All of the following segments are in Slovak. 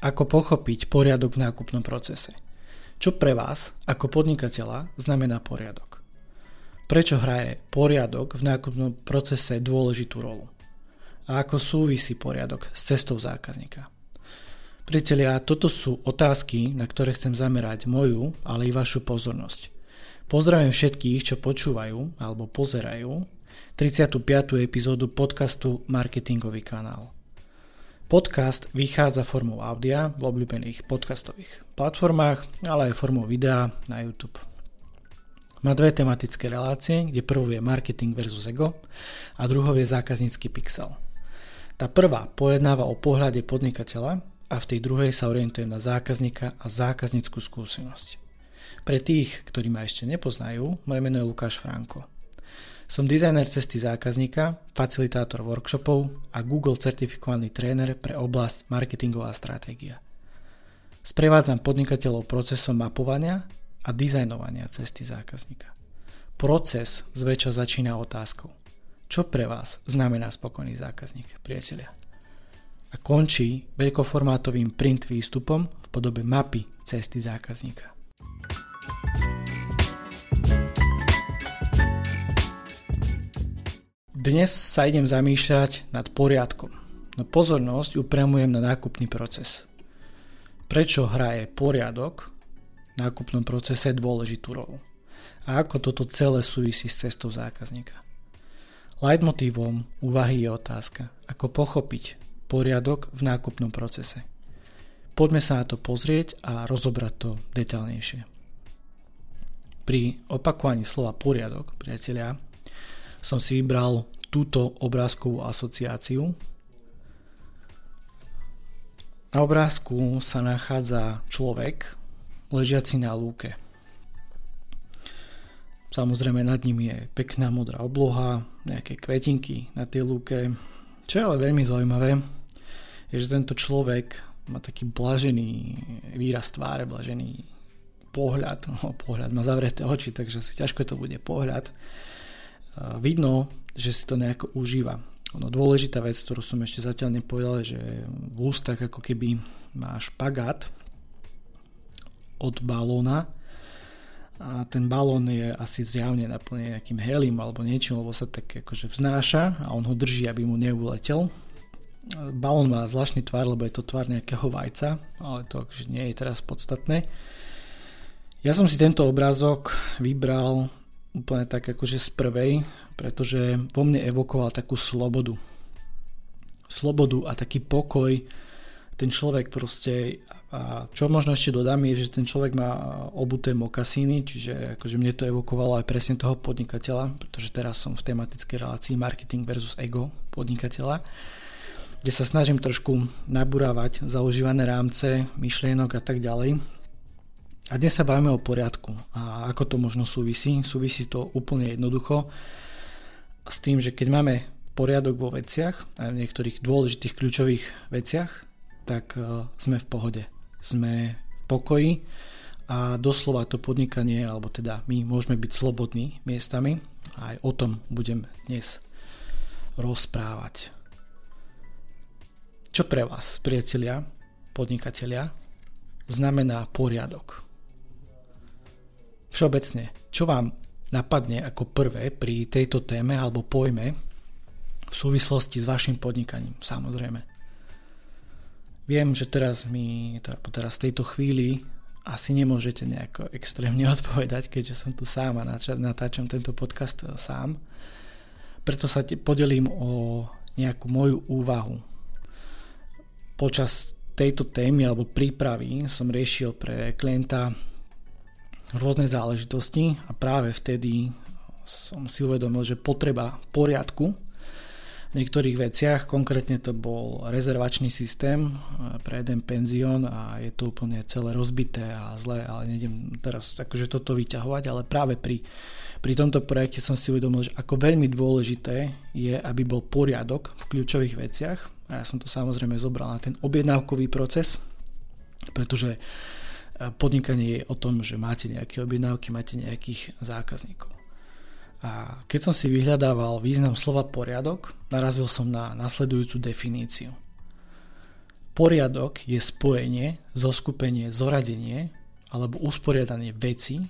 Ako pochopiť poriadok v nákupnom procese? Čo pre vás, ako podnikateľa, znamená poriadok? Prečo hraje poriadok v nákupnom procese dôležitú rolu? A ako súvisí poriadok s cestou zákazníka? Priatelia, toto sú otázky, na ktoré chcem zamerať moju, ale i vašu pozornosť. Pozdravujem všetkých, čo počúvajú alebo pozerajú 35. epizódu podcastu Marketingový kanál. Podcast vychádza formou audia v obľúbených podcastových platformách, ale aj formou videa na YouTube. Má dve tematické relácie, kde prvou je marketing versus ego a druhou je zákaznícky pixel. Tá prvá pojednáva o pohľade podnikateľa a v tej druhej sa orientuje na zákazníka a zákazníckú skúsenosť. Pre tých, ktorí ma ešte nepoznajú, moje meno je Lukáš Franko. Som dizajner cesty zákazníka, facilitátor workshopov a Google certifikovaný tréner pre oblasť marketingová stratégia. Sprevádzam podnikateľov procesom mapovania a dizajnovania cesty zákazníka. Proces zväčša začína otázkou. Čo pre vás znamená spokojný zákazník, priatelia? A končí veľkoformátovým print výstupom v podobe mapy cesty zákazníka. Dnes sa idem zamýšľať nad poriadkom, no pozornosť upriamujem na nákupný proces. Prečo hraje poriadok v nákupnom procese dôležitú rolu? A ako toto celé súvisí s cestou zákazníka? Leitmotívom úvahy je otázka, ako pochopiť poriadok v nákupnom procese. Poďme sa na to pozrieť a rozobrať to detaľnejšie. Pri opakovaní slova poriadok, priatelia, som si vybral túto obrázkovú asociáciu. Na obrázku sa nachádza človek ležiaci na lúke. Samozrejme nad ním je pekná modrá obloha, nejaké kvetinky na tej lúke. Čo je ale veľmi zaujímavé, je, že tento človek má taký blažený výraz tváre, blažený pohľad. No, pohľad má zavreté oči, takže asi ťažko to bude pohľad vidno, že si to nejako užíva. Ono dôležitá vec, ktorú som ešte zatiaľ nepovedal, je, že v ústach ako keby má špagát od balóna a ten balón je asi zjavne naplnený nejakým helím alebo niečím, lebo sa tak akože vznáša a on ho drží, aby mu neuletel. Balón má zvláštny tvar, lebo je to tvar nejakého vajca, ale to akože nie je teraz podstatné. Ja som si tento obrázok vybral úplne tak akože z prvej, pretože vo mne evokoval takú slobodu. Slobodu a taký pokoj. Ten človek proste, a čo možno ešte dodám je, že ten človek má obuté mokasíny, čiže akože mne to evokovalo aj presne toho podnikateľa, pretože teraz som v tematickej relácii marketing versus ego podnikateľa, kde sa snažím trošku nabúravať zaužívané rámce, myšlienok a tak ďalej a dnes sa bavíme o poriadku. A ako to možno súvisí? Súvisí to úplne jednoducho s tým, že keď máme poriadok vo veciach, aj v niektorých dôležitých kľúčových veciach, tak e, sme v pohode. Sme v pokoji a doslova to podnikanie, alebo teda my môžeme byť slobodní miestami a aj o tom budem dnes rozprávať. Čo pre vás, priatelia, podnikatelia, znamená poriadok? Všeobecne, čo vám napadne ako prvé pri tejto téme alebo pojme v súvislosti s vašim podnikaním, samozrejme. Viem, že teraz mi, teraz v tejto chvíli asi nemôžete nejako extrémne odpovedať, keďže som tu sám a natáčam tento podcast e, sám. Preto sa podelím o nejakú moju úvahu. Počas tejto témy alebo prípravy som riešil pre klienta rôzne záležitosti a práve vtedy som si uvedomil, že potreba poriadku v niektorých veciach, konkrétne to bol rezervačný systém e, pre jeden penzión a je to úplne celé rozbité a zlé, ale nejdem teraz akože toto vyťahovať, ale práve pri, pri tomto projekte som si uvedomil, že ako veľmi dôležité je, aby bol poriadok v kľúčových veciach. A ja som to samozrejme zobral na ten objednávkový proces, pretože podnikanie je o tom, že máte nejaké objednávky, máte nejakých zákazníkov. A keď som si vyhľadával význam slova poriadok, narazil som na nasledujúcu definíciu. Poriadok je spojenie, zoskupenie, zoradenie alebo usporiadanie veci,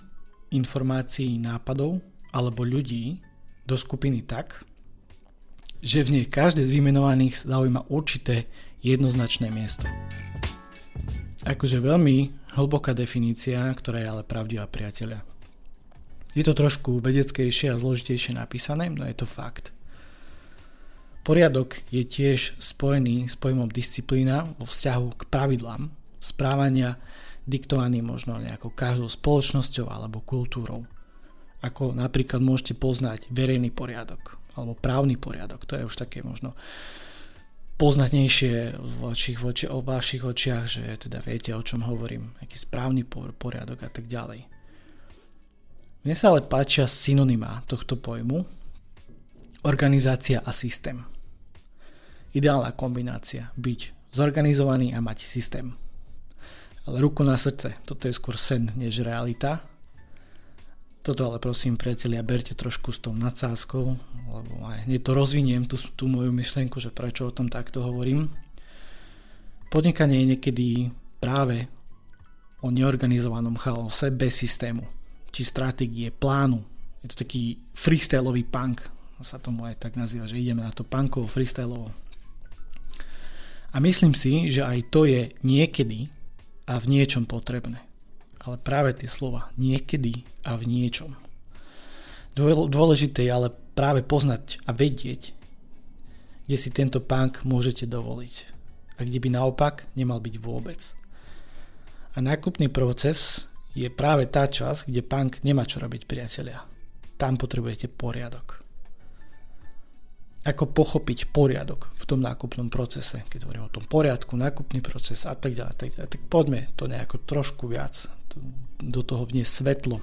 informácií, nápadov alebo ľudí do skupiny tak, že v nej každé z vymenovaných zaujíma určité jednoznačné miesto. Akože veľmi hlboká definícia, ktorá je ale pravdivá priateľa. Je to trošku vedeckejšie a zložitejšie napísané, no je to fakt. Poriadok je tiež spojený s pojmom disciplína vo vzťahu k pravidlám správania diktovaný možno nejakou každou spoločnosťou alebo kultúrou. Ako napríklad môžete poznať verejný poriadok alebo právny poriadok. To je už také možno poznatnejšie v vašich, voči, o vašich očiach, že teda viete, o čom hovorím, aký správny poriadok a tak ďalej. Mne sa ale páčia synonyma tohto pojmu, organizácia a systém. Ideálna kombinácia, byť zorganizovaný a mať systém. Ale ruku na srdce, toto je skôr sen než realita. Toto ale prosím priatelia, berte trošku s tou nadsázkou, lebo aj hneď to rozviniem, tú, tú moju myšlienku, že prečo o tom takto hovorím. Podnikanie je niekedy práve o neorganizovanom chaose bez systému, či stratégie, plánu. Je to taký freestyleový punk, sa tomu aj tak nazýva, že ideme na to punkovo, freestyleovo. A myslím si, že aj to je niekedy a v niečom potrebné. Ale práve tie slova niekedy a v niečom. Dôležité je ale práve poznať a vedieť, kde si tento punk môžete dovoliť a kde by naopak nemal byť vôbec. A nákupný proces je práve tá časť, kde punk nemá čo robiť priatelia. Tam potrebujete poriadok ako pochopiť poriadok v tom nákupnom procese, keď hovorím o tom poriadku, nákupný proces a tak ďalej, tak, ďalej, tak poďme to nejako trošku viac do toho vnie svetlo.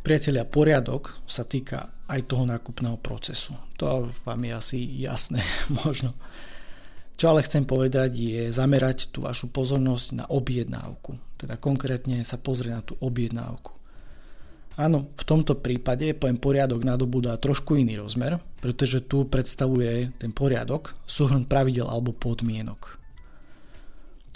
Priatelia, poriadok sa týka aj toho nákupného procesu. To vám je asi jasné možno. Čo ale chcem povedať je zamerať tú vašu pozornosť na objednávku. Teda konkrétne sa pozrieť na tú objednávku. Áno, v tomto prípade pojem poriadok nadobúda trošku iný rozmer, pretože tu predstavuje ten poriadok súhrn pravidel alebo podmienok.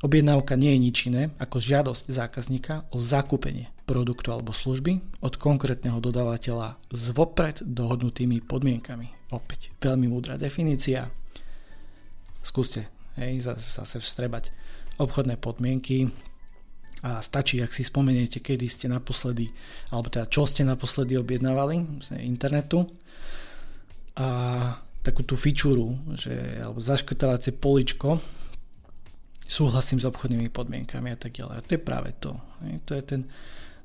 Objednávka nie je nič iné ako žiadosť zákazníka o zakúpenie produktu alebo služby od konkrétneho dodávateľa s vopred dohodnutými podmienkami. Opäť veľmi múdra definícia. Skúste hej, zase vstrebať obchodné podmienky, a stačí, ak si spomeniete, kedy ste naposledy, alebo teda čo ste naposledy objednávali z internetu a takú tú fičúru, že, alebo zaškrtávacie poličko, súhlasím s obchodnými podmienkami a tak ďalej. A to je práve to. To je, ten,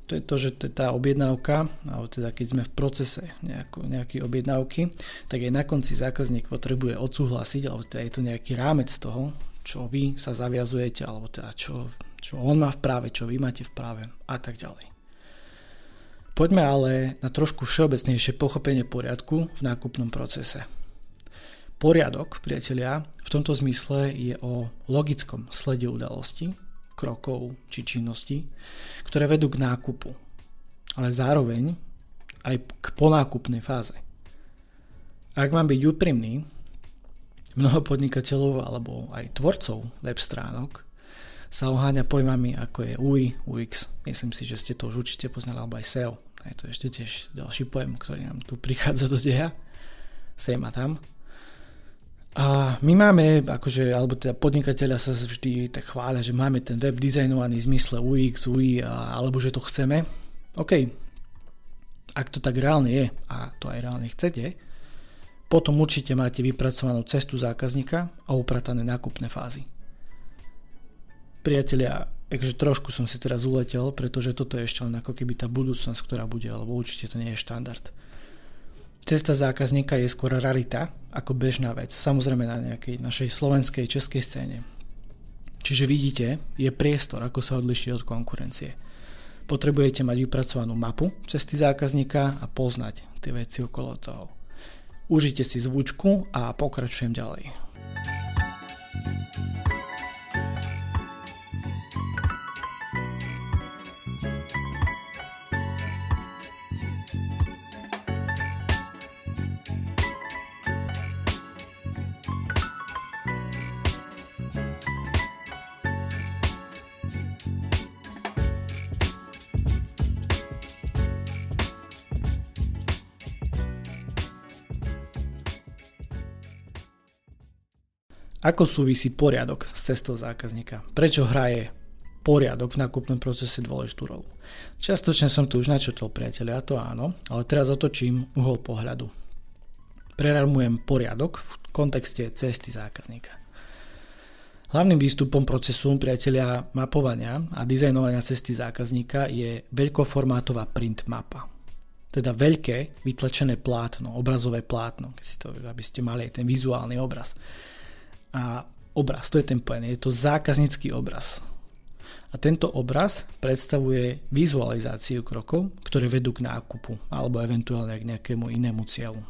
to je to, že to je tá objednávka, alebo teda keď sme v procese nejako, nejakej objednávky, tak aj na konci zákazník potrebuje odsúhlasiť, alebo teda je to nejaký rámec toho, čo vy sa zaviazujete, alebo teda čo čo on má v práve, čo vy máte v práve a tak ďalej. Poďme ale na trošku všeobecnejšie pochopenie poriadku v nákupnom procese. Poriadok, priatelia, v tomto zmysle je o logickom slede udalosti, krokov či činností, ktoré vedú k nákupu, ale zároveň aj k ponákupnej fáze. Ak mám byť úprimný, mnoho podnikateľov alebo aj tvorcov web stránok sa oháňa pojmami ako je UI, UX. Myslím si, že ste to už určite poznali, alebo aj SEO. Je to ešte tiež ďalší pojem, ktorý nám tu prichádza do deja. Sem tam. A my máme, akože, alebo teda podnikateľia sa vždy tak chvália, že máme ten web dizajnovaný v zmysle UX, UI, alebo že to chceme. OK, ak to tak reálne je, a to aj reálne chcete, potom určite máte vypracovanú cestu zákazníka a upratané nákupné fázy priatelia, takže trošku som si teraz uletel, pretože toto je ešte len ako keby tá budúcnosť, ktorá bude, alebo určite to nie je štandard. Cesta zákazníka je skôr rarita ako bežná vec, samozrejme na nejakej našej slovenskej, českej scéne. Čiže vidíte, je priestor, ako sa odlišiť od konkurencie. Potrebujete mať vypracovanú mapu cesty zákazníka a poznať tie veci okolo toho. Užite si zvučku a pokračujem ďalej. Ako súvisí poriadok s cestou zákazníka? Prečo hraje poriadok v nákupnom procese dôležitú rolu? Častočne som tu už načotol, priateľia, to áno, ale teraz otočím uhol pohľadu. Preramujem poriadok v kontexte cesty zákazníka. Hlavným výstupom procesu priateľia mapovania a dizajnovania cesty zákazníka je veľkoformátová print mapa. Teda veľké vytlačené plátno, obrazové plátno, keď si to, aby ste mali aj ten vizuálny obraz a obraz, to je ten point, je to zákaznícky obraz. A tento obraz predstavuje vizualizáciu krokov, ktoré vedú k nákupu alebo eventuálne k nejakému inému cieľu.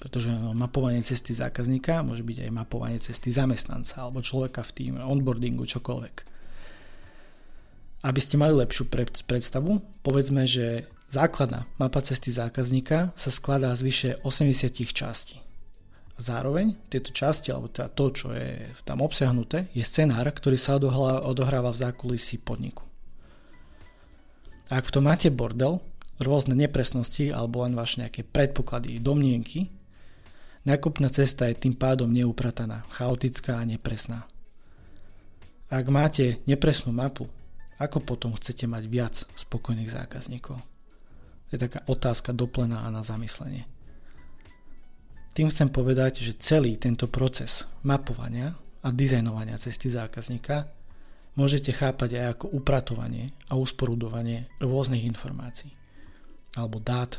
Pretože mapovanie cesty zákazníka môže byť aj mapovanie cesty zamestnanca alebo človeka v tým, onboardingu, čokoľvek. Aby ste mali lepšiu predstavu, povedzme, že základná mapa cesty zákazníka sa skladá z vyše 80 častí. Zároveň tieto časti, alebo teda to, čo je tam obsiahnuté, je scenár, ktorý sa odohráva v zákulisí podniku. Ak v tom máte bordel, rôzne nepresnosti alebo len vaše nejaké predpoklady, domnienky, nákupná cesta je tým pádom neuprataná, chaotická a nepresná. Ak máte nepresnú mapu, ako potom chcete mať viac spokojných zákazníkov? To je taká otázka doplená a na zamyslenie. Tým chcem povedať, že celý tento proces mapovania a dizajnovania cesty zákazníka môžete chápať aj ako upratovanie a usporudovanie rôznych informácií alebo dát,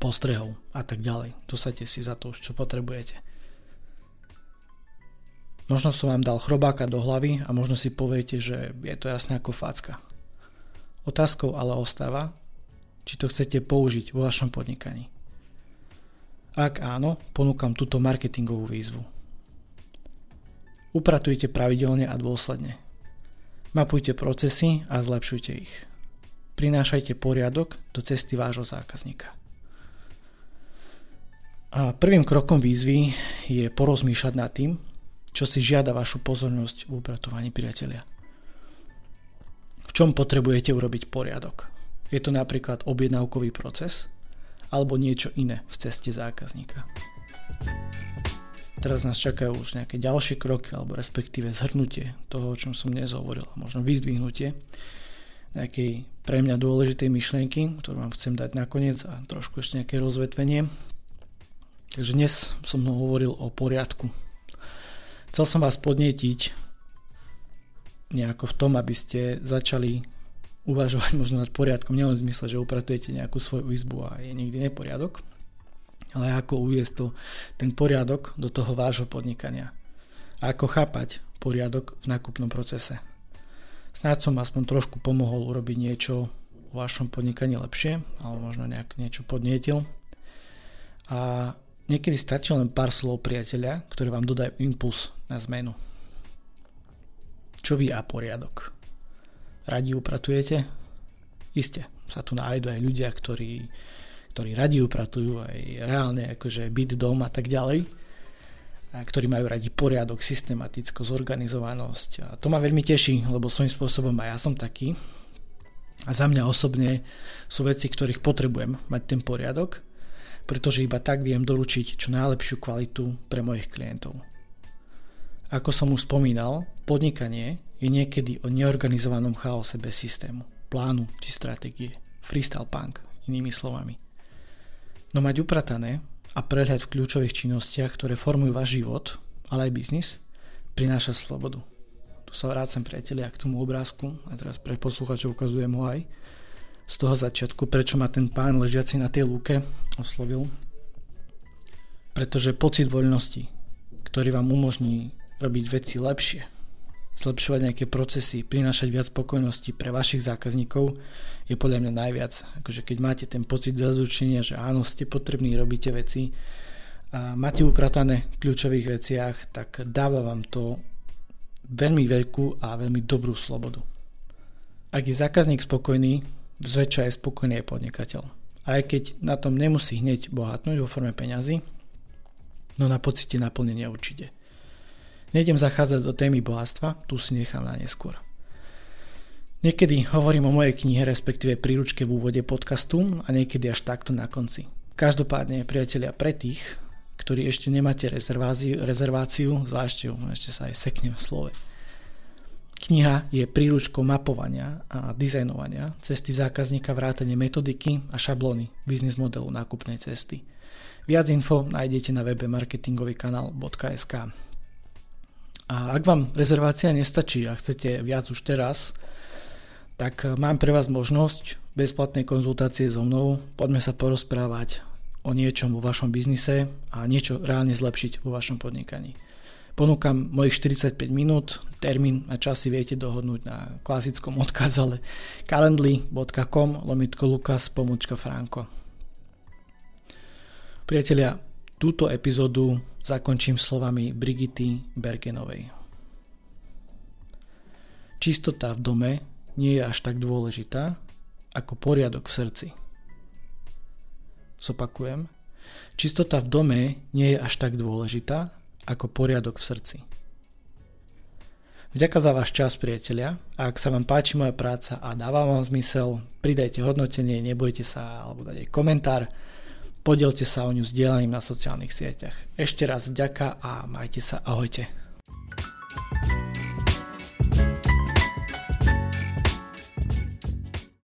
postrehov a tak ďalej. Dosadte si za to už, čo potrebujete. Možno som vám dal chrobáka do hlavy a možno si poviete, že je to jasné ako facka. Otázkou ale ostáva, či to chcete použiť vo vašom podnikaní. Ak áno, ponúkam túto marketingovú výzvu. Upratujte pravidelne a dôsledne. Mapujte procesy a zlepšujte ich. Prinášajte poriadok do cesty vášho zákazníka. A prvým krokom výzvy je porozmýšľať nad tým, čo si žiada vašu pozornosť v upratovaní priatelia. V čom potrebujete urobiť poriadok? Je to napríklad objednávkový proces, alebo niečo iné v ceste zákazníka. Teraz nás čakajú už nejaké ďalšie kroky alebo respektíve zhrnutie toho, o čom som dnes hovoril a možno vyzdvihnutie nejakej pre mňa dôležitej myšlienky, ktorú vám chcem dať nakoniec a trošku ešte nejaké rozvetvenie. Takže dnes som hovoril o poriadku. Chcel som vás podnetiť nejako v tom, aby ste začali uvažovať možno nad poriadkom, nielen v zmysle, že upratujete nejakú svoju izbu a je niekde neporiadok, ale ako uviesť to, ten poriadok do toho vášho podnikania. A ako chápať poriadok v nákupnom procese. Snáď som aspoň trošku pomohol urobiť niečo v vašom podnikaní lepšie, alebo možno nejak niečo podnietil. A niekedy stačí len pár slov priateľa, ktoré vám dodajú impuls na zmenu. Čo vy a poriadok? Radi upratujete? Isté, sa tu nájdú aj ľudia, ktorí, ktorí radi upratujú, aj reálne akože byt, dom a tak ďalej, a ktorí majú radi poriadok, systematickosť, zorganizovanosť. A to ma veľmi teší, lebo svojím spôsobom aj ja som taký. A za mňa osobne sú veci, ktorých potrebujem mať ten poriadok, pretože iba tak viem doručiť čo najlepšiu kvalitu pre mojich klientov. Ako som už spomínal, podnikanie je niekedy o neorganizovanom chaose bez systému, plánu či stratégie. Freestyle punk, inými slovami. No mať upratané a prehľad v kľúčových činnostiach, ktoré formujú váš život, ale aj biznis, prináša slobodu. Tu sa vrácam priatelia k tomu obrázku a teraz pre posluchačov ukazujem ho aj z toho začiatku, prečo ma ten pán ležiaci na tej lúke oslovil. Pretože pocit voľnosti, ktorý vám umožní robiť veci lepšie, zlepšovať nejaké procesy, prinášať viac spokojnosti pre vašich zákazníkov je podľa mňa najviac. Akože keď máte ten pocit zazučenia, že áno, ste potrební, robíte veci a máte upratané v kľúčových veciach, tak dáva vám to veľmi veľkú a veľmi dobrú slobodu. Ak je zákazník spokojný, zväčša je spokojný aj podnikateľ. Aj keď na tom nemusí hneď bohatnúť vo forme peňazí, no na pocite naplnenia určite. Nejdem zachádzať do témy bohatstva, tu si nechám na neskôr. Niekedy hovorím o mojej knihe, respektíve príručke v úvode podcastu a niekedy až takto na konci. Každopádne, priatelia, pre tých, ktorí ešte nemáte rezerváciu, zvážte ju, ešte sa aj seknem v slove. Kniha je príručkou mapovania a dizajnovania cesty zákazníka vrátane metodiky a šablóny biznis modelu nákupnej cesty. Viac info nájdete na webe marketingovýkanál.sk A ak vám rezervácia nestačí a chcete viac už teraz, tak mám pre vás možnosť bezplatnej konzultácie so mnou. Poďme sa porozprávať o niečom vo vašom biznise a niečo reálne zlepšiť vo vašom podnikaní. Ponúkam mojich 45 minút, termín a čas viete dohodnúť na klasickom odkazale calendly.com lomitko lukas pomočka franko. Priatelia, túto epizódu zakončím slovami Brigity Bergenovej. Čistota v dome nie je až tak dôležitá ako poriadok v srdci. Zopakujem. Čistota v dome nie je až tak dôležitá ako poriadok v srdci. Vďaka za váš čas, priatelia. A ak sa vám páči moja práca a dáva vám zmysel, pridajte hodnotenie, nebojte sa, alebo dajte komentár, podielte sa o ňu sdielaním na sociálnych sieťach. Ešte raz vďaka a majte sa, ahojte. thank you